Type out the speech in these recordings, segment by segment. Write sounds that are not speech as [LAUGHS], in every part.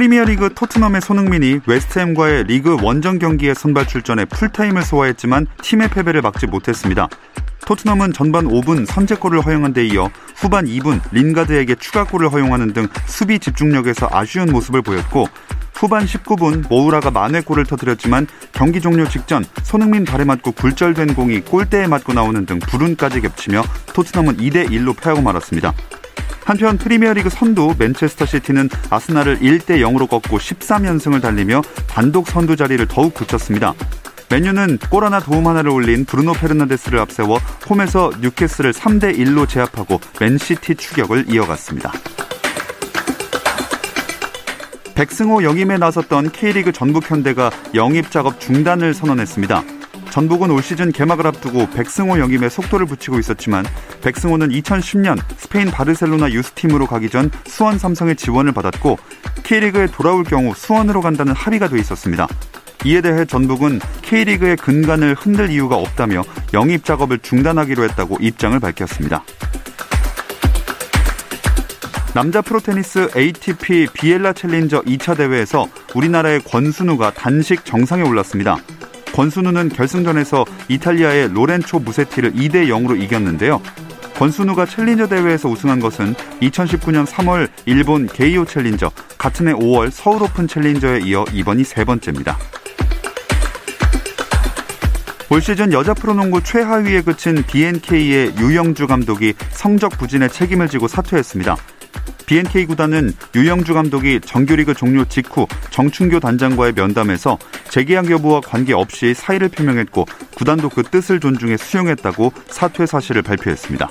프리미어리그 토트넘의 손흥민이 웨스트햄과의 리그 원정 경기에 선발 출전해 풀타임을 소화했지만 팀의 패배를 막지 못했습니다. 토트넘은 전반 5분 선제골을 허용한 데 이어 후반 2분 린가드에게 추가골을 허용하는 등 수비 집중력에서 아쉬운 모습을 보였고 후반 19분 모우라가 만회골을 터뜨렸지만 경기 종료 직전 손흥민 발에 맞고 굴절된 공이 골대에 맞고 나오는 등 불운까지 겹치며 토트넘은 2대 1로 패하고 말았습니다. 한편 프리미어리그 선두 맨체스터 시티는 아스날을 1대 0으로 꺾고 13연승을 달리며 단독 선두 자리를 더욱 굳혔습니다. 맨유는 골 하나 도움 하나를 올린 브루노 페르난데스를 앞세워 홈에서 뉴캐슬을 3대 1로 제압하고 맨시티 추격을 이어갔습니다. 백승호 영입에 나섰던 K리그 전북 현대가 영입 작업 중단을 선언했습니다. 전북은 올 시즌 개막을 앞두고 백승호 영입에 속도를 붙이고 있었지만 백승호는 2010년 스페인 바르셀로나 유스팀으로 가기 전 수원 삼성의 지원을 받았고 K리그에 돌아올 경우 수원으로 간다는 합의가 돼 있었습니다. 이에 대해 전북은 K리그의 근간을 흔들 이유가 없다며 영입 작업을 중단하기로 했다고 입장을 밝혔습니다. 남자 프로테니스 ATP 비엘라 챌린저 2차 대회에서 우리나라의 권순우가 단식 정상에 올랐습니다. 권순우는 결승전에서 이탈리아의 로렌초 무세티를 2대 0으로 이겼는데요. 권순우가 챌린저 대회에서 우승한 것은 2019년 3월 일본 게이오 챌린저, 같은 해 5월 서울 오픈 챌린저에 이어 이번이 세 번째입니다. 올 시즌 여자 프로농구 최하위에 그친 BNK의 유영주 감독이 성적 부진에 책임을 지고 사퇴했습니다. BNK 구단은 유영주 감독이 정규리그 종료 직후 정춘교 단장과의 면담에서 재계약 여부와 관계없이 사의를 표명했고 구단도 그 뜻을 존중해 수용했다고 사퇴 사실을 발표했습니다.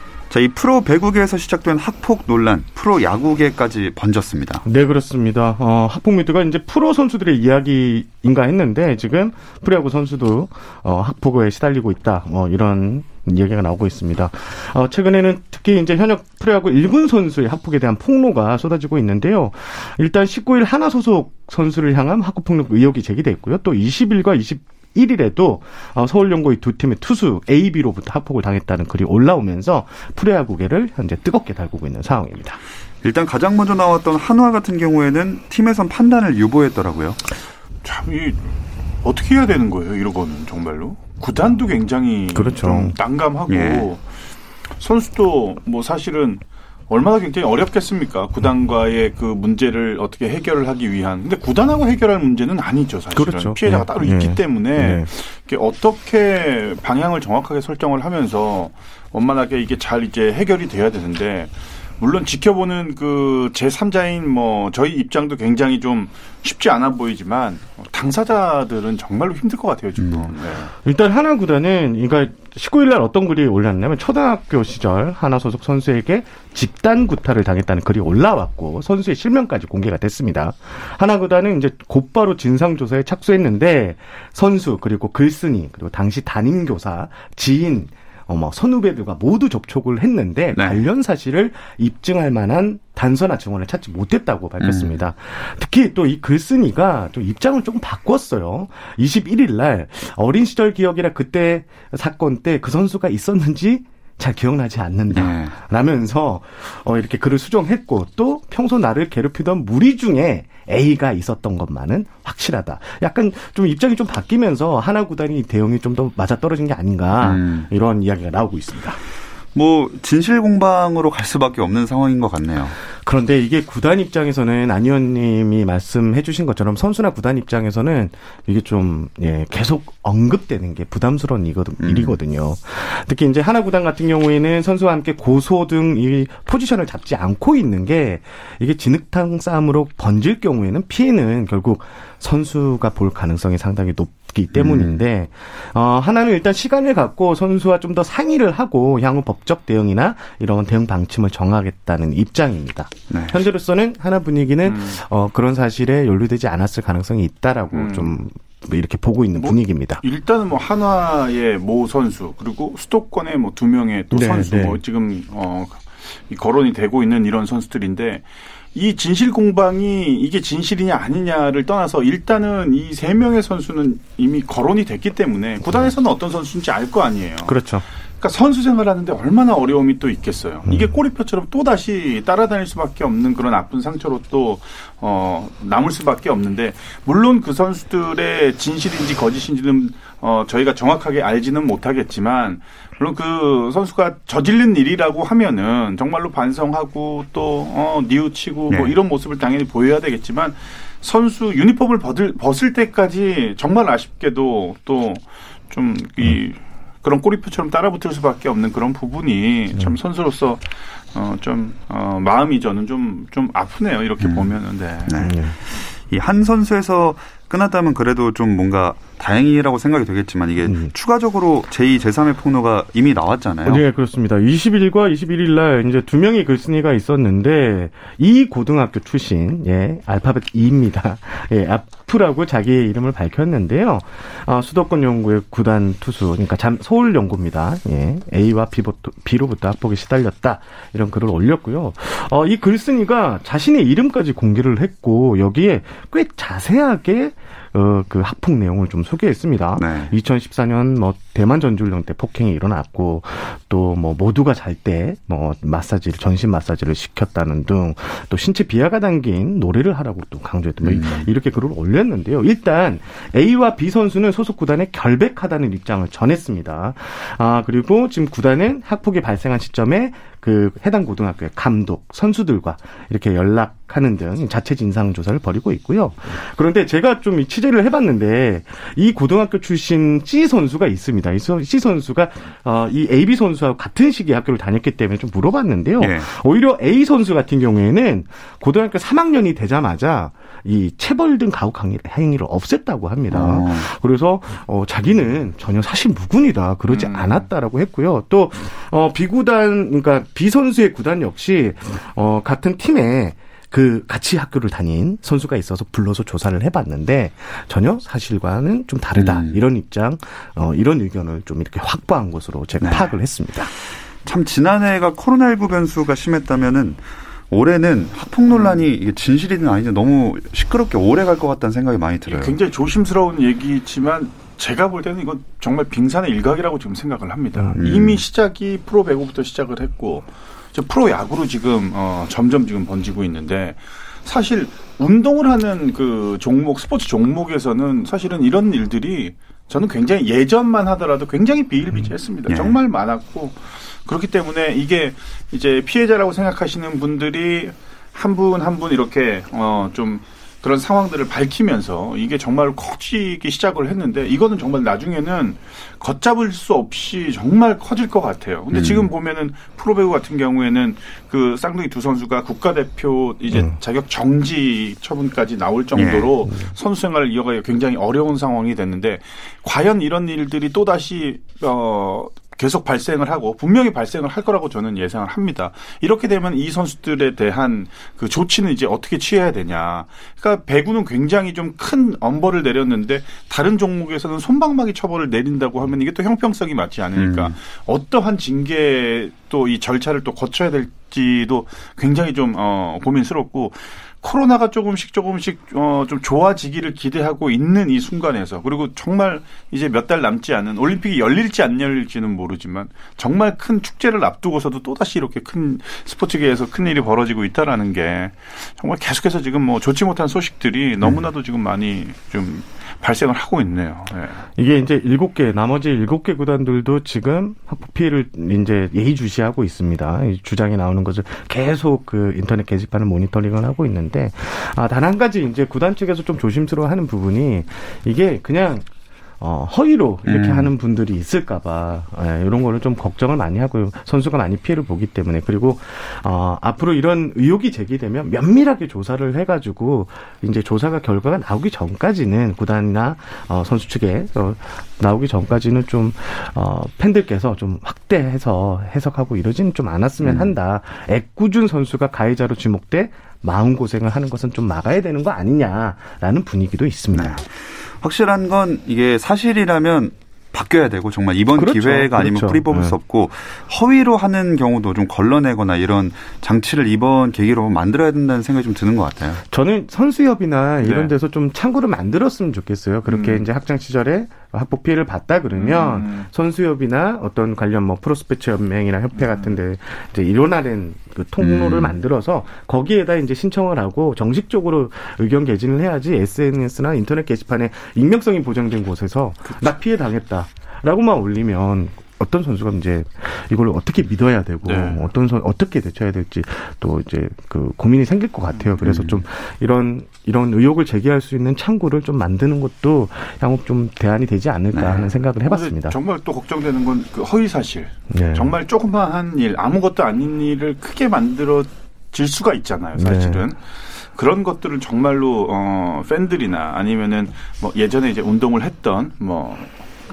자, 이 프로 배구계에서 시작된 학폭 논란, 프로 야구계까지 번졌습니다. 네, 그렇습니다. 어, 학폭 미투가 이제 프로 선수들의 이야기인가 했는데 지금 프로야구 선수도 어, 학폭에 시달리고 있다. 어, 이런 얘기가 나오고 있습니다. 어, 최근에는 특히 이제 현역 프로야구 1군 선수의 학폭에 대한 폭로가 쏟아지고 있는데요. 일단 19일 한화 소속 선수를 향한 학교폭력 의혹이 제기돼 있고요. 또 20일과 21일에도 어, 서울연고의 두 팀의 투수 AB로부터 학폭을 당했다는 글이 올라오면서 프로야구계를 현재 뜨겁게 달구고 있는 상황입니다. 일단 가장 먼저 나왔던 한화 같은 경우에는 팀에선 판단을 유보했더라고요. 참, 이, 어떻게 해야 되는 거예요, 이런 거는, 정말로? 구단도 굉장히. 그렇죠. 좀 난감하고, 예. 선수도 뭐 사실은 얼마나 굉장히 어렵겠습니까? 구단과의 그 문제를 어떻게 해결을 하기 위한. 근데 구단하고 해결할 문제는 아니죠, 사실은. 그렇죠. 피해자가 네. 따로 네. 있기 때문에 네. 어떻게 방향을 정확하게 설정을 하면서 원만하게 이게 잘 이제 해결이 돼야 되는데 물론 지켜보는 그 제3자인 뭐 저희 입장도 굉장히 좀 쉽지 않아 보이지만 당사자들은 정말로 힘들 것 같아요, 지금. 네. 일단 하나 구단은 그러니까 19일 날 어떤 글이 올랐냐면 초등학교 시절 하나 소속 선수에게 집단 구타를 당했다는 글이 올라왔고 선수의 실명까지 공개가 됐습니다. 하나 구단은 이제 곧바로 진상 조사에 착수했는데 선수 그리고 글쓴이 그리고 당시 담임 교사 지인 어뭐 선후배들과 모두 접촉을 했는데 네. 관련 사실을 입증할 만한 단서나 증언을 찾지 못했다고 밝혔습니다. 특히 또 이 글쓴이가 좀 입장을 조금 바꿨어요. 21일 날 어린 시절 기억이라 그때 사건 때 그 선수가 있었는지 잘 기억나지 않는다. 네. 라면서 어 이렇게 글을 수정했고 또 평소 나를 괴롭히던 무리 중에 A가 있었던 것만은 확실하다. 약간 좀 입장이 좀 바뀌면서 하나 구단이 대응이 좀 더 맞아 떨어진 게 아닌가 음. 이런 이야기가 나오고 있습니다. 뭐 진실 공방으로 갈 수밖에 없는 상황인 것 같네요. 그런데 이게 구단 입장에서는 안 의원님이 말씀해 주신 것처럼 선수나 구단 입장에서는 이게 좀, 예, 계속 언급되는 게 부담스러운 이거든, 음. 일이거든요. 특히 이제 하나 구단 같은 경우에는 선수와 함께 고소 등 이 포지션을 잡지 않고 있는 게 이게 진흙탕 싸움으로 번질 경우에는 피해는 결국 선수가 볼 가능성이 상당히 높 기 때문인데 어, 하나는 일단 시간을 갖고 선수와 좀 더 상의를 하고 향후 법적 대응이나 이런 대응 방침을 정하겠다는 입장입니다. 네. 현재로서는 하나 분위기는 음. 어, 그런 사실에 연루되지 않았을 가능성이 있다라고 음. 좀 이렇게 보고 있는 뭐, 분위기입니다. 일단은 뭐 한화의 모 선수 그리고 수도권의 뭐 두 명의 또 네, 선수 네. 뭐 지금 어이 거론이 되고 있는 이런 선수들인데 이 진실 공방이 이게 진실이냐 아니냐를 떠나서 일단은 이 세 명의 선수는 이미 거론이 됐기 때문에 구단에서는 어떤 선수인지 알 거 아니에요. 그렇죠. 그러니까 선수 생활하는데 얼마나 어려움이 또 있겠어요. 음. 이게 꼬리표처럼 또 다시 따라다닐 수밖에 없는 그런 아픈 상처로 또 어, 남을 수밖에 없는데 물론 그 선수들의 진실인지 거짓인지는 어, 저희가 정확하게 알지는 못하겠지만 물론 그 선수가 저질른 일이라고 하면은 정말로 반성하고 또 어, 뉘우치고 뭐 네. 이런 모습을 당연히 보여야 되겠지만 선수 유니폼을 벗을, 벗을 때까지 정말 아쉽게도 또좀 이 그런 꼬리표처럼 따라붙을 수밖에 없는 그런 부분이 참 선수로서 어좀 어, 마음이 저는 좀좀 아프네요 이렇게 보면은 네. 네. 네. 이 한 선수에서 끝났다면 그래도 좀 뭔가 다행이라고 생각이 되겠지만 이게 음. 추가적으로 제2, 제3의 폭로가 이미 나왔잖아요. 네, 그렇습니다. 20일과 21일 날 이제 두 명의 글쓴이가 있었는데 이 고등학교 출신 예, 알파벳 E입니다. 예, 아프라고 자기의 이름을 밝혔는데요. 아, 수도권 연구의 구단 투수, 그러니까 잠, 서울 연구입니다. 예, A와 B부터, B로부터 학폭에 시달렸다 이런 글을 올렸고요. 어, 이 글쓴이가 자신의 이름까지 공개를 했고 여기에 꽤 자세하게 어, 그 학폭 내용을 좀 소개했습니다. 네. 2014년 뭐 대만 전주령 때 폭행이 일어났고 또 뭐 모두가 잘 때 뭐 마사지를 전신 마사지를 시켰다는 등 또 신체 비하가 담긴 노래를 하라고 또 강조했던 뭐 음. 이렇게 글을 올렸는데요. 일단 A와 B 선수는 소속 구단에 결백하다는 입장을 전했습니다. 아 그리고 지금 구단은 학폭이 발생한 시점에 그 해당 고등학교의 감독 선수들과 이렇게 연락하는 등 자체 진상 조사를 벌이고 있고요. 그런데 제가 좀이 취재를 해봤는데 이 고등학교 출신 C 선수가 있습니다. 이 서- C 선수가 어, 이 AB 선수와 같은 시기에 학교를 다녔기 때문에 좀 물어봤는데요. 예. 오히려 A 선수 같은 경우에는 고등학교 3학년이 되자마자 이 체벌 등 가혹 행위- 행위를 없앴다고 합니다. 어. 그래서 어, 자기는 전혀 사실 무근이다 그러지 음. 않았다라고 했고요. 또 어, 비구단 그러니까 B 선수의 구단 역시 어, 같은 팀에 그 같이 학교를 다닌 선수가 있어서 불러서 조사를 해봤는데 전혀 사실과는 좀 다르다 음. 이런 입장 어, 이런 의견을 좀 이렇게 확보한 것으로 제가 네. 파악을 했습니다. 참 지난해가 코로나19 변수가 심했다면은 올해는 학폭 논란이 이게 진실이든 아니든 너무 시끄럽게 오래 갈 것 같다는 생각이 많이 들어요. 굉장히 조심스러운 얘기지만 제가 볼 때는 이건 정말 빙산의 일각이라고 지금 생각을 합니다. 음. 이미 시작이 프로 배구부터 시작을 했고 저 프로 야구로 지금 어, 점점 지금 번지고 있는데 사실 운동을 하는 그 종목 스포츠 종목에서는 사실은 이런 일들이 저는 굉장히 예전만 하더라도 굉장히 비일비재했습니다. 예. 정말 많았고 그렇기 때문에 이게 이제 피해자라고 생각하시는 분들이 한 분 한분 이렇게 어좀 그런 상황들을 밝히면서 이게 정말 커지기 시작을 했는데 이거는 정말 나중에는 걷잡을 수 없이 정말 커질 것 같아요. 근데 음. 지금 보면은 프로배구 같은 경우에는 그 쌍둥이 두 선수가 국가대표 이제 음. 자격 정지 처분까지 나올 정도로 예. 선수 생활을 이어가기가 굉장히 어려운 상황이 됐는데 과연 이런 일들이 또 다시 어 계속 발생을 하고 분명히 발생을 할 거라고 저는 예상을 합니다. 이렇게 되면 이 선수들에 대한 그 조치는 이제 어떻게 취해야 되냐. 그러니까 배구는 굉장히 좀 큰 엄벌을 내렸는데 다른 종목에서는 손방망이 처벌을 내린다고 하면 이게 또 형평성이 맞지 않으니까 음. 어떠한 징계 또 이 절차를 또 거쳐야 될지도 굉장히 좀 어, 고민스럽고 코로나가 조금씩 조금씩 어, 좀 좋아지기를 기대하고 있는 이 순간에서 그리고 정말 이제 몇 달 남지 않은 올림픽이 열릴지 안 열릴지는 모르지만 정말 큰 축제를 앞두고서도 또다시 이렇게 큰 스포츠계에서 큰 일이 벌어지고 있다라는 게 정말 계속해서 지금 뭐 좋지 못한 소식들이 너무나도 지금 많이 좀 발생을 하고 있네요. 네. 이게 이제 일곱 개 나머지 일곱 개 구단들도 지금 학폭 피해를 이제 예의주시하고 있습니다. 주장이 나오는 것을 계속 그 인터넷 게시판을 모니터링을 하고 있는데 아, 단 한 가지 이제 구단 측에서 좀 조심스러워하는 부분이 이게 그냥 어, 허위로 이렇게 음. 하는 분들이 있을까봐 예, 이런 거를 좀 걱정을 많이 하고요. 선수가 많이 피해를 보기 때문에 그리고 어, 앞으로 이런 의혹이 제기되면 면밀하게 조사를 해가지고 이제 조사가 결과가 나오기 전까지는 구단이나 어, 선수 측에 어, 나오기 전까지는 좀 어, 팬들께서 좀 확대해서 해석하고 이러지는 좀 않았으면 음. 한다. 애꿎은 선수가 가해자로 지목돼 마음 고생을 하는 것은 좀 막아야 되는 거 아니냐라는 분위기도 있습니다. 네. 확실한 건 이게 사실이라면 바뀌어야 되고 정말 이번 그렇죠. 기회가 아니면 그렇죠. 뿌리 뽑을 네. 수 없고 허위로 하는 경우도 좀 걸러내거나 이런 장치를 이번 계기로 만들어야 된다는 생각이 좀 드는 것 같아요. 저는 선수협이나 이런 네. 데서 좀 창구를 만들었으면 좋겠어요. 그렇게 음. 이제 학창 시절에 학폭 피해를 봤다 그러면 음. 선수협이나 어떤 관련 뭐 프로스페츠 연맹이나 협회 같은데 이제 일원화된 그 통로를 음. 만들어서 거기에다 이제 신청을 하고 정식적으로 의견 개진을 해야지 SNS나 인터넷 게시판에 익명성이 보장된 곳에서 그쵸. 나 피해 당했다. 라고만 올리면 어떤 선수가 이제 이걸 어떻게 믿어야 되고 네. 어떤 선 어떻게 대처해야 될지 또 이제 그 고민이 생길 것 같아요. 그래서 음. 좀 이런 이런 의혹을 제기할 수 있는 창구를 좀 만드는 것도 향후 좀 대안이 되지 않을까 네. 하는 생각을 해봤습니다. 정말 또 걱정되는 건 그 허위 사실. 네. 정말 조그마한 일 아무것도 아닌 일을 크게 만들어 질 수가 있잖아요. 사실은. 네. 그런 것들을 정말로 어 팬들이나 아니면은 뭐 예전에 이제 운동을 했던 뭐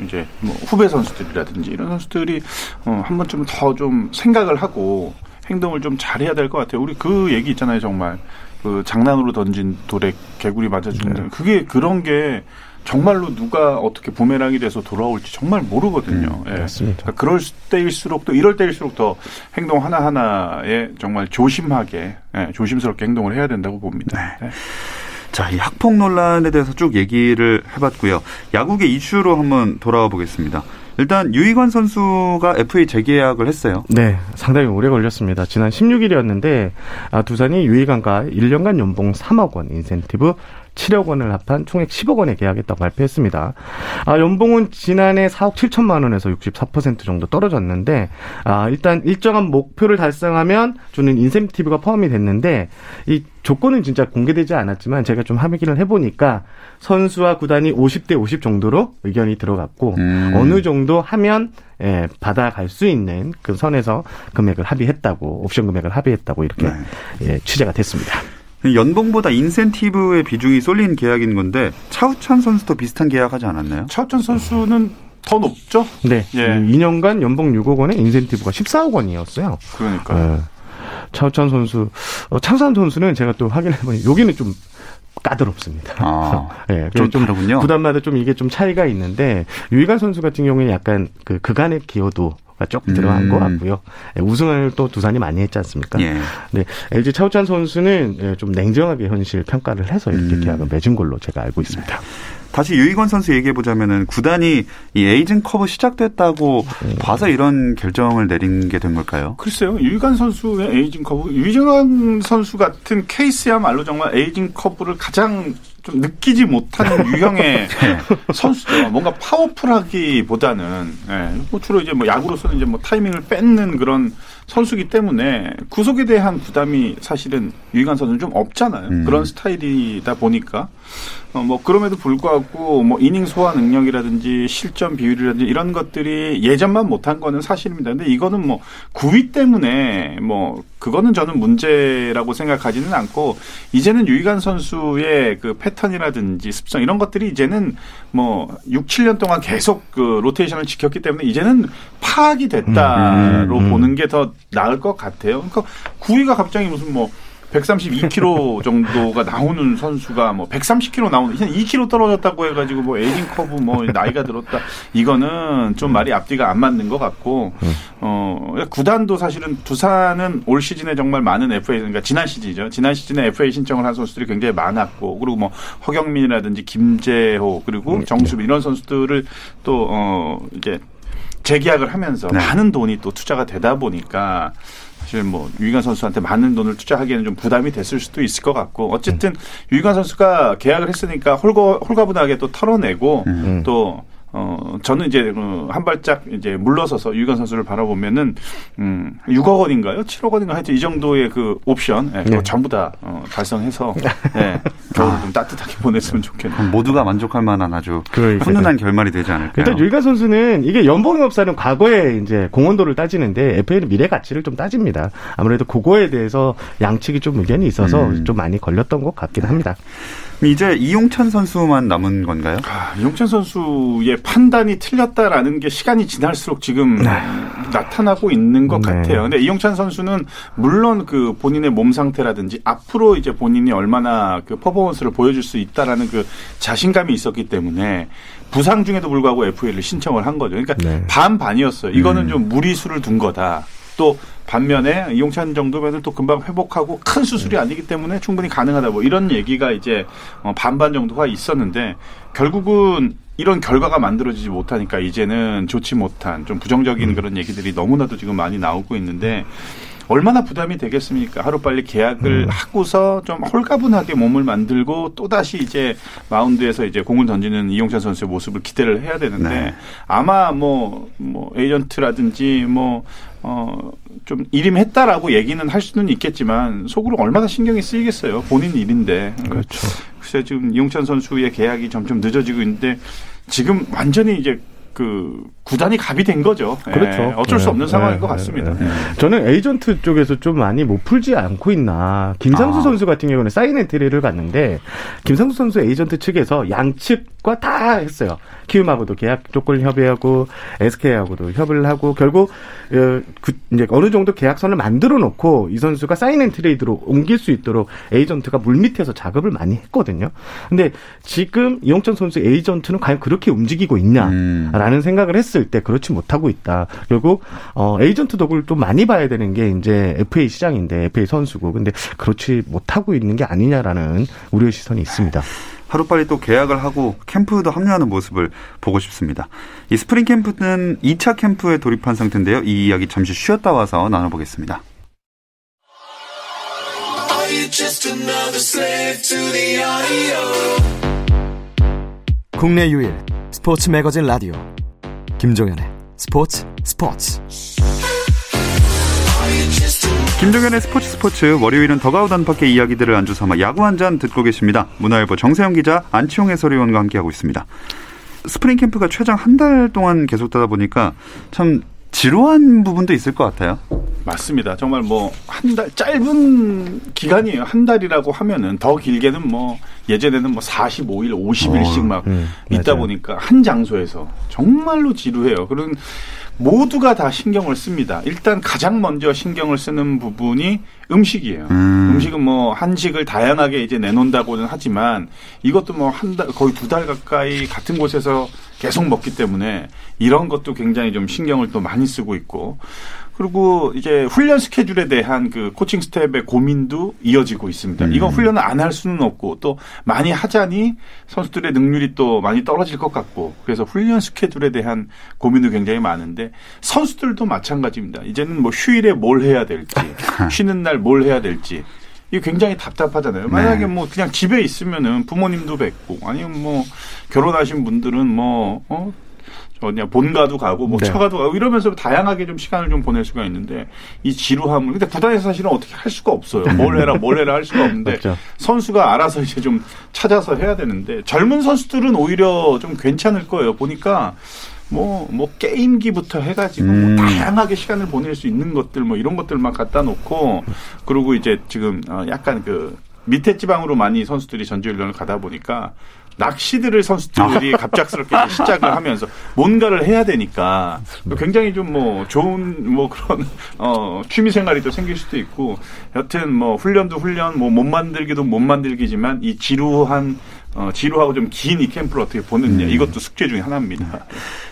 이제 뭐 후배 선수들이라든지 이런 선수들이 어, 한 번쯤 더 좀 생각을 하고 행동을 좀 잘해야 될 것 같아요. 우리 그 얘기 있잖아요, 정말 그 장난으로 던진 돌에 개구리 맞아주는 네. 그게 그런 게 정말로 누가 어떻게 부메랑이 돼서 돌아올지 정말 모르거든요. 음, 예. 맞습니다. 그러니까 그럴 때일수록 또 이럴 때일수록 더 행동 하나 하나에 정말 조심하게 예, 조심스럽게 행동을 해야 된다고 봅니다. 네. 네. 자, 이 학폭 논란에 대해서 쭉 얘기를 해봤고요. 야구계 이슈로 한번 돌아와 보겠습니다. 일단 유희관 선수가 FA 재계약을 했어요. 네, 상당히 오래 걸렸습니다. 지난 16일이었는데 아, 두산이 유희관과 1년간 연봉 3억 원 인센티브 7억 원을 합한 총액 10억 원에 계약했다고 발표했습니다. 아, 연봉은 지난해 4억 7천만 원에서 64% 정도 떨어졌는데 아, 일단 일정한 목표를 달성하면 주는 인센티브가 포함이 됐는데 이 조건은 진짜 공개되지 않았지만 제가 좀 합의를 해보니까 선수와 구단이 50대 50 정도로 의견이 들어갔고 음. 어느 정도 하면 예, 받아갈 수 있는 그 선에서 금액을 합의했다고 옵션 금액을 합의했다고 이렇게 네. 예, 취재가 됐습니다. 연봉보다 인센티브의 비중이 쏠린 계약인 건데 차우찬 선수도 비슷한 계약하지 않았나요? 차우찬 선수는 더 높죠? 네. 예. 2년간 연봉 6억 원에 인센티브가 14억 원이었어요. 그러니까. 예. 차우찬 선수, 어, 차우찬 선수는 제가 또 확인해보니 여기는 좀 까다롭습니다. 아, 네, [LAUGHS] 좀, 좀 다르군요. 구단마다 좀 이게 좀 차이가 있는데 유희관 선수 같은 경우에 약간 그 그간의 기여도 조금 들어간 음. 것 같고요. 예, 우승을 또 두산이 많이 했지 않습니까? 예. 네, LG 차우찬 선수는 예, 좀 냉정하게 현실 평가를 해서 이렇게 음. 계약을 맺은 걸로 제가 알고 있습니다. 다시 유희관 선수 얘기해 보자면은 구단이 이 aging curve 시작됐다고 네. 봐서 이런 결정을 내린 게 된 걸까요? 글쎄요. 유희관 선수의 aging curve, 유희관 선수 같은 케이스야말로 정말 aging curve를 가장 좀 느끼지 못하는 [LAUGHS] 유형의 네. 선수죠. 뭔가 파워풀하기보다는 네. 뭐 주로 이제 뭐 야구로서는 이제 뭐 타이밍을 뺏는 그런 선수기 때문에 구속에 대한 부담이 사실은 유희관 선수는 좀 없잖아요. 음. 그런 스타일이다 보니까 어, 뭐 그럼에도 불구하고 뭐 이닝 소화 능력이라든지 실점 비율이라든지 이런 것들이 예전만 못한 거는 사실입니다. 근데 이거는 뭐 구위 때문에 뭐 그거는 저는 문제라고 생각하지는 않고 이제는 유희관 선수의 그 패턴이라든지 습성 이런 것들이 이제는 뭐 6, 7년 동안 계속 그 로테이션을 지켰기 때문에 이제는 파악이 됐다로 음, 음. 보는 게 더 나을 것 같아요. 그러니까 9위가 갑자기 무슨 뭐 132kg [LAUGHS] 정도가 나오는 선수가 뭐 130kg 나오는 그냥 2kg 떨어졌다고 해가지고 뭐 aging curve 뭐 나이가 들었다 이거는 좀 말이 앞뒤가 안 맞는 것 같고 어 구단도 사실은 두산은 올 시즌에 정말 많은 FA 그러니까 지난 시즌이죠 지난 시즌에 FA 신청을 한 선수들이 굉장히 많았고 그리고 뭐 허경민이라든지 김재호 그리고 정수빈 이런 선수들을 또 어 이제 재계약을 하면서 네. 많은 돈이 또 투자가 되다 보니까 사실 뭐 유희관 선수한테 많은 돈을 투자하기에는 좀 부담이 됐을 수도 있을 것 같고 어쨌든 유희관 선수가 계약을 했으니까 홀가 홀가분하게 또 털어내고 음. 또 어, 저는 이제 어, 한 발짝 이제 물러서서 유희관 선수를 바라보면은 음, 6억 원인가요? 7억 원인가 하여튼 이 정도의 그 옵션 예, 네. 전부 다 어, 달성해서 [LAUGHS] 예, 겨울을 좀 따뜻하게 [LAUGHS] 보냈으면 좋겠네요. 모두가 만족할 만한 아주 그러니까요. 훈훈한 결말이 되지 않을까요? 일단 유희관 선수는 이게 연봉이 없사는 과거에 이제 공헌도를 따지는데 FA는 미래 가치를 좀 따집니다. 아무래도 그거에 대해서 양측이 좀 의견이 있어서 음. 좀 많이 걸렸던 것 같긴 합니다. 이제 이용찬 선수만 남은 건가요? 아, 이용찬 선수의 판단이 틀렸다라는 게 시간이 지날수록 지금 나타나고 있는 것 네. 같아요. 근데 이용찬 선수는 물론 그 본인의 몸 상태라든지 앞으로 이제 본인이 얼마나 그 퍼포먼스를 보여줄 수 있다라는 그 자신감이 있었기 때문에 부상 중에도 불구하고 FA를 신청을 한 거죠. 그러니까 네. 반반이었어요. 이거는 음. 좀 무리수를 둔 거다. 또 반면에 이용찬 정도면은 또 금방 회복하고 큰 수술이 아니기 때문에 충분히 가능하다. 뭐 이런 얘기가 이제 어, 반반 정도가 있었는데 결국은 이런 결과가 만들어지지 못하니까 이제는 좋지 못한 좀 부정적인 그런 얘기들이 너무나도 지금 많이 나오고 있는데 얼마나 부담이 되겠습니까? 하루빨리 계약을 하고서 좀 홀가분하게 몸을 만들고 또다시 이제 마운드에서 이제 공을 던지는 이용찬 선수의 모습을 기대를 해야 되는데 네. 아마 뭐, 뭐 에이전트라든지 뭐, 어, 좀 일임했다라고 얘기는 할 수는 있겠지만 속으로 얼마나 신경이 쓰이겠어요. 본인 일인데. 그렇죠. 글쎄 지금 이용찬 선수의 계약이 점점 늦어지고 있는데 지금 완전히 이제 그 구단이 갑이 된 거죠. 그렇죠. 예, 어쩔 수 네, 없는 네, 상황인 네, 것 같습니다. 네, 저는 에이전트 쪽에서 좀 많이 못 풀지 않고 있나. 김상수 아. 선수 같은 경우는 사인 엔트리를 갔는데 김상수 선수 에이전트 측에서 양측과 다 했어요. 키움하고도 계약 조건을 협의하고 SK하고도 협의를 하고 결국 어, 그 이제 어느 정도 계약선을 만들어 놓고 이 선수가 sign and trade로 옮길 수 있도록 에이전트가 물밑에서 작업을 많이 했거든요. 근데 지금 이용찬 선수 에이전트는 과연 그렇게 움직이고 있냐라는 음. 생각을 했을 때 그렇지 못하고 있다. 결국 어 에이전트 덕을 좀 많이 봐야 되는 게 이제 FA 시장인데 FA 선수고 근데 그렇지 못하고 있는 게 아니냐라는 우려의 시선이 있습니다. 하루빨리 또 계약을 하고 캠프도 합류하는 모습을 보고 싶습니다. 이 스프링 캠프는 2차 캠프에 돌입한 상태인데요. 이 이야기 잠시 쉬었다 와서 나눠보겠습니다. Are you just another slave to the audio? 국내 유일 스포츠 매거진 라디오 김종현의 스포츠 스포츠 김종현의 스포츠 스포츠 월요일은 더그아웃 안팎의 이야기들을 안주 삼아 야구 한 잔 듣고 계십니다. 문화일보 정세영 기자 안치용 해설위원과 함께하고 있습니다. 스프링 캠프가 최장 한 달 동안 계속되다 보니까 참 지루한 부분도 있을 것 같아요. 맞습니다. 정말 뭐 한 달 짧은 기간이에요. 한 달이라고 하면은 더 길게는 뭐 예전에는 뭐 45일, 50일씩 막 음, 있다 맞아요. 보니까 한 장소에서 정말로 지루해요. 그런 모두가 다 신경을 씁니다. 일단 가장 먼저 신경을 쓰는 부분이 음식이에요. 음. 음. 식은뭐 한식을 다양하게 이제 내놓는다고는 하지만 이것도 뭐 한 달 거의 두 달 가까이 같은 곳에서 계속 먹기 때문에 이런 것도 굉장히 좀 신경을 또 많이 쓰고 있고 그리고 이제 훈련 스케줄에 대한 그 코칭 스텝의 고민도 이어지고 있습니다. 음. 이건 훈련을 안 할 수는 없고 또 많이 하자니 선수들의 능률이 또 많이 떨어질 것 같고 그래서 훈련 스케줄에 대한 고민도 굉장히 많은데 선수들도 마찬가지입니다. 이제는 뭐 휴일에 뭘 해야 될지 [LAUGHS] 쉬는 날 뭘 해야 될지 이게 굉장히 답답하잖아요. 만약에 네. 뭐 그냥 집에 있으면은 부모님도 뵙고 아니면 뭐 결혼하신 분들은 뭐 어? 어디냐 본가도 가고 뭐 네. 처가도 가고 이러면서 다양하게 좀 시간을 좀 보낼 수가 있는데 이 지루함을 근데 구단에서 사실은 어떻게 할 수가 없어요. 뭘 해라 뭘 해라 할 수가 없는데. 선수가 알아서 이제 좀 찾아서 해야 되는데 젊은 선수들은 오히려 좀 괜찮을 거예요. 보니까 뭐, 뭐, 게임기부터 해가지고, 음. 뭐, 다양하게 시간을 보낼 수 있는 것들, 뭐, 이런 것들만 갖다 놓고, 그리고 이제 지금, 어, 약간 그, 밑에 지방으로 많이 선수들이 전지훈련을 가다 보니까, 낚시들을 선수들이 갑작스럽게 이제 시작을 하면서 뭔가를 해야 되니까 굉장히 좀 뭐 좋은 뭐 그런 어 취미 생활이 또 생길 수도 있고 여튼 뭐 훈련도 훈련 뭐 못 만들기도 못 만들기지만 이 지루한 어 지루하고 좀 긴 이 캠프를 어떻게 보느냐. 이것도 숙제 중에 하나입니다.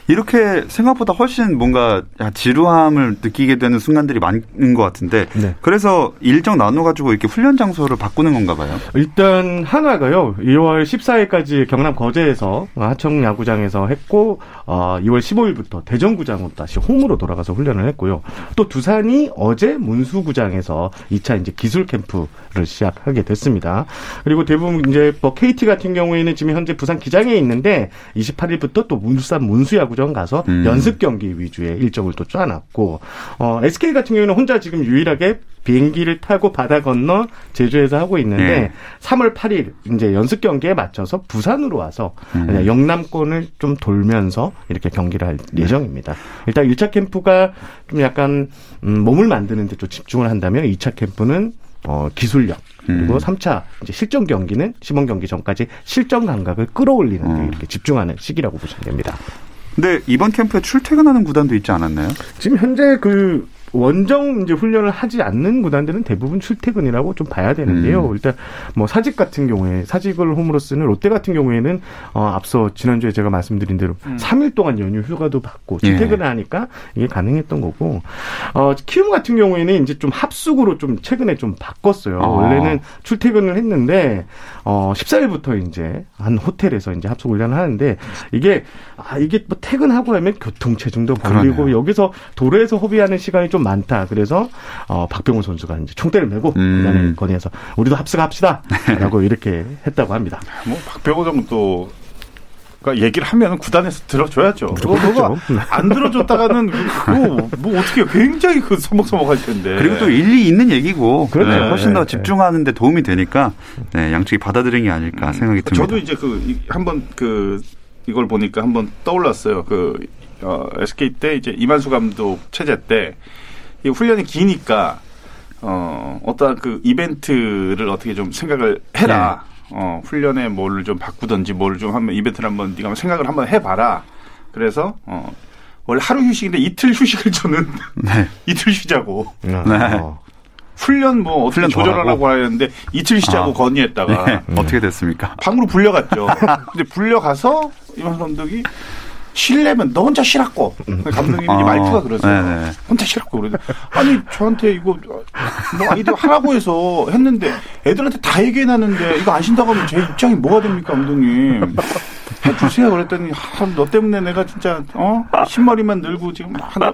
이렇게 생각보다 훨씬 뭔가 야, 지루함을 느끼게 되는 순간들이 많은 것 같은데 네. 그래서 일정 나눠가지고 이렇게 훈련 장소를 바꾸는 건가 봐요. 일단 한화가요. 2월 14일까지 경남 거제에서 하청 야구장에서 했고 어, 2월 15일부터 대전구장으로 다시 홈으로 돌아가서 훈련을 했고요. 또 두산이 어제 문수구장에서 2차 이제 기술 캠프를 시작하게 됐습니다. 그리고 대부분 이제 뭐 KT 같은 경우에는 지금 현재 부산 기장에 있는데 28일부터 또 문수산 문수야구 장 가서 음. 연습 경기 위주의 일정을 또 짜놨고 어, SK 같은 경우에는 혼자 지금 유일하게 비행기를 타고 바다 건너 제주에서 하고 있는데 네. 3월 8일 이제 연습 경기에 맞춰서 부산으로 와서 음. 영남권을 좀 돌면서 이렇게 경기를 할 예정입니다. 일단 1차 캠프가 좀 약간 음, 몸을 만드는 데 좀 집중을 한다면 2차 캠프는 어, 기술력 그리고 음. 3차 이제 실전 경기는 시범 경기 전까지 실전 감각을 끌어올리는 데 어. 이렇게 집중하는 시기라고 보시면 됩니다. 근데 이번 캠프에 출퇴근하는 구단도 있지 않았나요? 지금 현재 그 원정 이제 훈련을 하지 않는 구단들은 대부분 출퇴근이라고 좀 봐야 되는데요. 음. 일단 뭐 사직 같은 경우에 사직을 홈으로 쓰는 롯데 같은 경우에는 어 앞서 지난주에 제가 말씀드린 대로 음. 3일 동안 연휴 휴가도 받고 예. 출퇴근을 하니까 이게 가능했던 거고 어 키움 같은 경우에는 이제 좀 합숙으로 좀 최근에 좀 바꿨어요. 아. 원래는 출퇴근을 했는데 어 14일부터 이제 한 호텔에서 이제 합숙 훈련을 하는데 이게 아 이게 뭐 퇴근하고 하면 교통 체증도 걸리고. 여기서 도로에서 허비하는 시간이 좀 많다. 그래서 어 박병호 선수가 이제 총대를 메고 음. 구단에 건의해서 우리도 합숙합시다라고 [LAUGHS] 이렇게 했다고 합니다. 뭐 박병호 정도. 가 얘기를 하면 구단에서 들어줘야죠. 그거 무조건 그거 그렇죠. 안 들어줬다가는 그거 뭐 어떻게 굉장히 그 서먹서먹할 텐데. 그리고 또 일리 있는 얘기고 그렇죠. 네, 훨씬 더 네, 집중하는 데 도움이 되니까 네, 양측이 받아들인 게 아닐까 생각이 듭니다. 저도 이제 그 이- 한번 그 이걸 보니까 한번 떠올랐어요. 그 어, SK 때 이제 이만수 감독 체제 때 이 훈련이 기니까 어 어떤 그 이벤트를 어떻게 좀 생각을 해라. 어 훈련에 뭐를 좀 바꾸든지 뭐를 좀 하면 이벤트를 한번 네가 한번 생각을 한번 해봐라. 그래서 어 원래 하루 휴식인데 이틀 휴식을 저는 [LAUGHS] 네. 이틀 쉬자고 네. 어. 훈련 뭐 어떻게 훈련 더 조절하라고 하는데 이틀 쉬자고 아. 건의했다가 네. 어떻게 됐습니까? 방으로 불려갔죠. 근데 불려가서 이만 감독이 실내면 너 혼자 쉬라고. 감독님이 이제 아, 말투가 그러세요. 네네. 혼자 쉬라고 그러죠. 아니 저한테 이거 뭐 아이들 하라고 해서 했는데 애들한테 다 얘기해놨는데 이거 안 쉰다고 하면 제 입장이 뭐가 됩니까 감독님. 해주세요 그랬더니 아, 너 때문에 내가 진짜 어 신머리만 늘고 지금 하나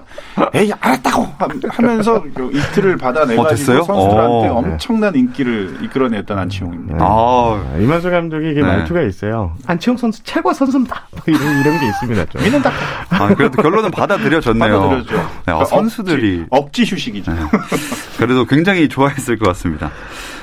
에이 알았다고 하면서 그 이틀을 받아내가지고 어? 선수들한테 어. 엄청난 인기를 이끌어냈던 안치홍입니다. 네. 아, 아, 이만수 감독이 이게 네. 말투가 있어요. 안치홍 선수 최고 선수입니다. [LAUGHS] 뭐 이런 이런 게 있습니다. 좀. 믿는다. 아, 그래도 결론은 받아들여졌네요. 받아들여죠. 네, 아, 그러니까 선수들이 억지, 억지 휴식이죠. 그래도 굉장히 좋아했을 것 같습니다.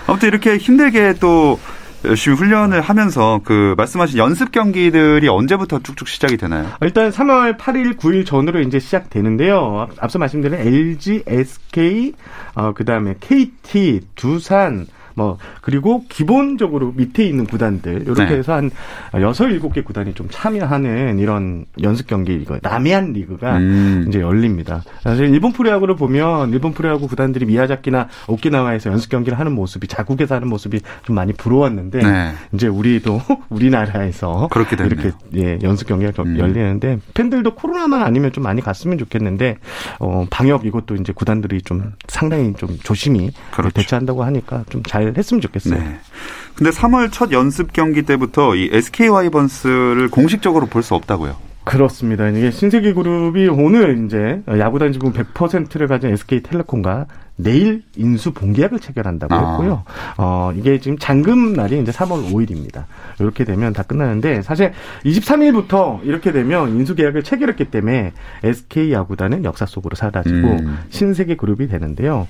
아무튼 이렇게 힘들게 또 열심히 훈련을 하면서 그 말씀하신 연습 경기들이 언제부터 쭉쭉 시작이 되나요? 일단 3월 8일, 9일 전으로 이제 시작되는데요. 앞- 앞서 말씀드린 LG, SK, 어, 그 다음에 KT, 두산, 뭐, 그리고 기본적으로 밑에 있는 구단들, 이렇게 네. 해서 한 여섯, 일곱 개 구단이 좀 참여하는 이런 연습 경기, 이거, 남해안 리그가 음. 이제 열립니다. 사실 일본 프로야구를 보면 일본 프로야구 구단들이 미야자키나 오키나와에서 연습 경기를 하는 모습이 자국에서 하는 모습이 좀 많이 부러웠는데 네. 이제 우리도 [LAUGHS] 우리나라에서 그렇게 됐네요. 이렇게 예, 연습 경기가 겨- 음. 열리는데 팬들도 코로나만 아니면 좀 많이 갔으면 좋겠는데 어, 방역 이것도 이제 구단들이 좀 상당히 좀 조심히 그렇죠. 대처한다고 하니까 좀잘 했으면 좋겠어요. 네. 근데 3월 첫 연습 경기 때부터 이 SK 와이번스를 공식적으로 볼 수 없다고요. 그렇습니다. 이게 신세계 그룹이 오늘 이제 야구단 지분 100%를 가진 SK텔레콤과 내일 인수 본계약을 체결한다고 아. 했고요. 어, 이게 지금 잔금 날이 이제 3월 5일입니다. 이렇게 되면 다 끝나는데 사실 23일부터 이렇게 되면 인수 계약을 체결했기 때문에 SK 야구단은 역사 속으로 사라지고 음. 신세계 그룹이 되는데요.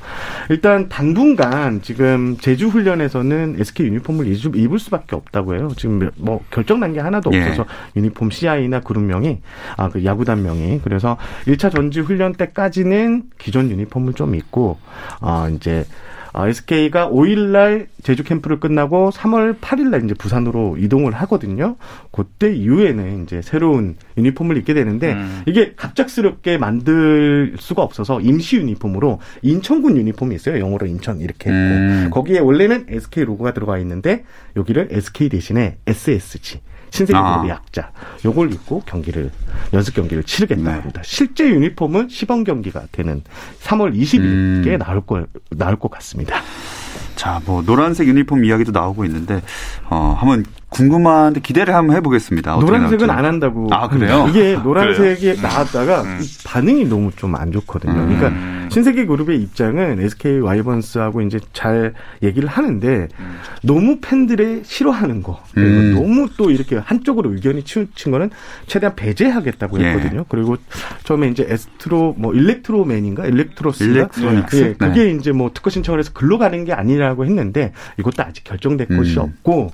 일단 당분간 지금 제주 훈련에서는 SK 유니폼을 입을- 수밖에 없다고 해요. 지금 뭐 결정 난 게 하나도 예. 없어서 유니폼 CI나 그룹명이 아 그 야구단명이 그래서 1차 전지 훈련 때까지는 기존 유니폼을 좀 입고 아 이제 어, SK가 5일날 제주 캠프를 끝나고 3월 8일날 이제 부산으로 이동을 하거든요. 그때 이후에는 이제 새로운 유니폼을 입게 되는데 음. 이게 갑작스럽게 만들 수가 없어서 임시 유니폼으로 인천군 유니폼이 있어요. 영어로 인천 이렇게 있고 음. 거기에 원래는 SK 로고가 들어가 있는데 여기를 SK 대신에 SSG 신세계 아. 그룹의 약자 요걸 입고 경기를 연습 경기를 치르겠다 네. 합니다. 실제 유니폼은 시범 경기가 되는 3월 20일께 음. 나올 걸 나올 것 같습니다. 자, 뭐 노란색 유니폼 이야기도 나오고 있는데 어, 한번 궁금한데 기대를 한번 해보겠습니다. 노란색은 나올지. 안 한다고. 아, 그래요? 이게 노란색이 그래요? 나왔다가 음. 이 반응이 너무 좀 안 좋거든요. 음. 그러니까 신세계 그룹의 입장은 SK 와이번스하고 이제 잘 얘기를 하는데 너무 팬들의 싫어하는 거 그리고 음. 너무 또 이렇게 한쪽으로 의견이 치우친 거는 최대한 배제하겠다고 예. 했거든요. 그리고 처음에 이제 에스트로 뭐 일렉트로맨인가 일렉트로스가 일렉트로닉스? 예, 그게 네. 이제 뭐 특허 신청을 해서 글로 가는 게 아니라고 했는데 이것도 아직 결정된 음. 것이 없고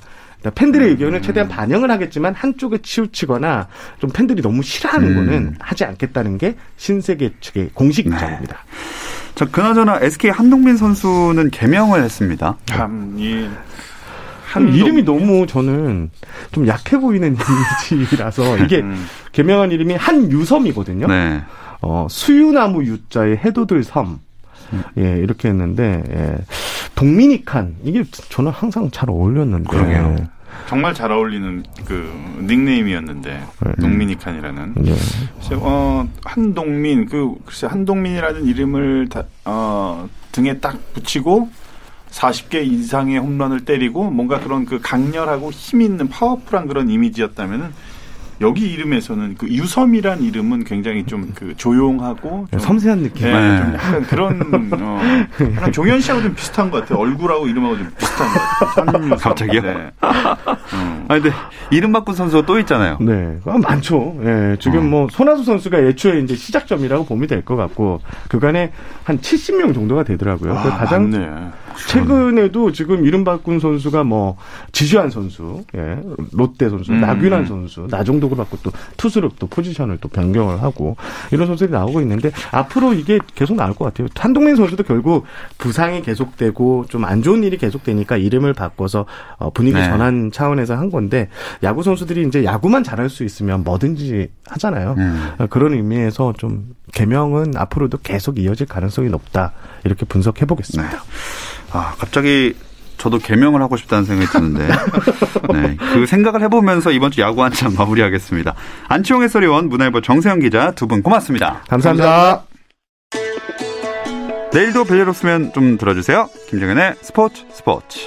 팬들의 의견을 최대한 반영을 하겠지만 한쪽에 치우치거나 좀 팬들이 너무 싫어하는 음. 거는 하지 않겠다는 게 신세계 측의 공식 네. 입장입니다. 자, 그나저나 SK 한동민 선수는 개명을 했습니다. 참이 한 이름이 너무 저는 좀 약해 보이는 [LAUGHS] 이미지라서 이게 음. 개명한 이름이 한유섬이거든요. 네. 어, 수유나무 유자의 해돋을 섬. 음. 예, 이렇게 했는데, 예. 동미니칸. 이게 저는 항상 잘 어울렸는데. 그러게요. 정말 잘 어울리는 그 닉네임이었는데 네. 농민이칸이라는 예. 글쎄, 어, 한동민, 그, 글쎄, 한동민이라는 이름을 다, 어, 등에 딱 붙이고 40개 이상의 홈런을 때리고 뭔가 그런 그 강렬하고 힘 있는 파워풀한 그런 이미지였다면은 여기 이름에서는 그 유섬이란 이름은 굉장히 좀 그 조용하고 좀, 섬세한 느낌. 예, 네. 좀 약간 그런 어, 약간 종현 씨하고 좀 비슷한 것 같아요. 얼굴하고 이름하고 좀 비슷한 것 같아요. 갑자기요? 네. 음. 아, 근데 이름 바꾼 선수가 또 있잖아요. 네, 아, 많죠. 예, 지금 어. 뭐 손아수 선수가 애초에 이제 시작점이라고 보면 될 것 같고 그간에 한 70명 정도가 되더라고요. 그 아, 가장 맞네. 최근에도 지금 이름 바꾼 선수가 뭐 지주한 선수, 예, 롯데 선수, 음. 나균환 선수, 나정도를 받고 또 투수로 또 포지션을 또 변경을 하고 이런 선수들이 나오고 있는데 앞으로 이게 계속 나올 것 같아요. 한동민 선수도 결국 부상이 계속되고 좀 안 좋은 일이 계속되니까 이름을 바꿔서 어, 분위기 네. 전환 차원에서 한 건데 야구 선수들이 이제 야구만 잘할 수 있으면 뭐든지 하잖아요. 음. 어, 그런 의미에서 좀 개명은 앞으로도 계속 이어질 가능성이 높다 이렇게 분석해 보겠습니다. 아, 갑자기 저도 개명을 하고 싶다는 생각이 드는데, [LAUGHS] 네, 그 생각을 해보면서 이번 주 야구 한참 마무리하겠습니다. 안치홍 해설위원, 문화일보 정세영 기자 두 분 고맙습니다. 감사합니다. 내일도 벨레로스면 좀 들어주세요. 김정현의 스포츠 스포츠.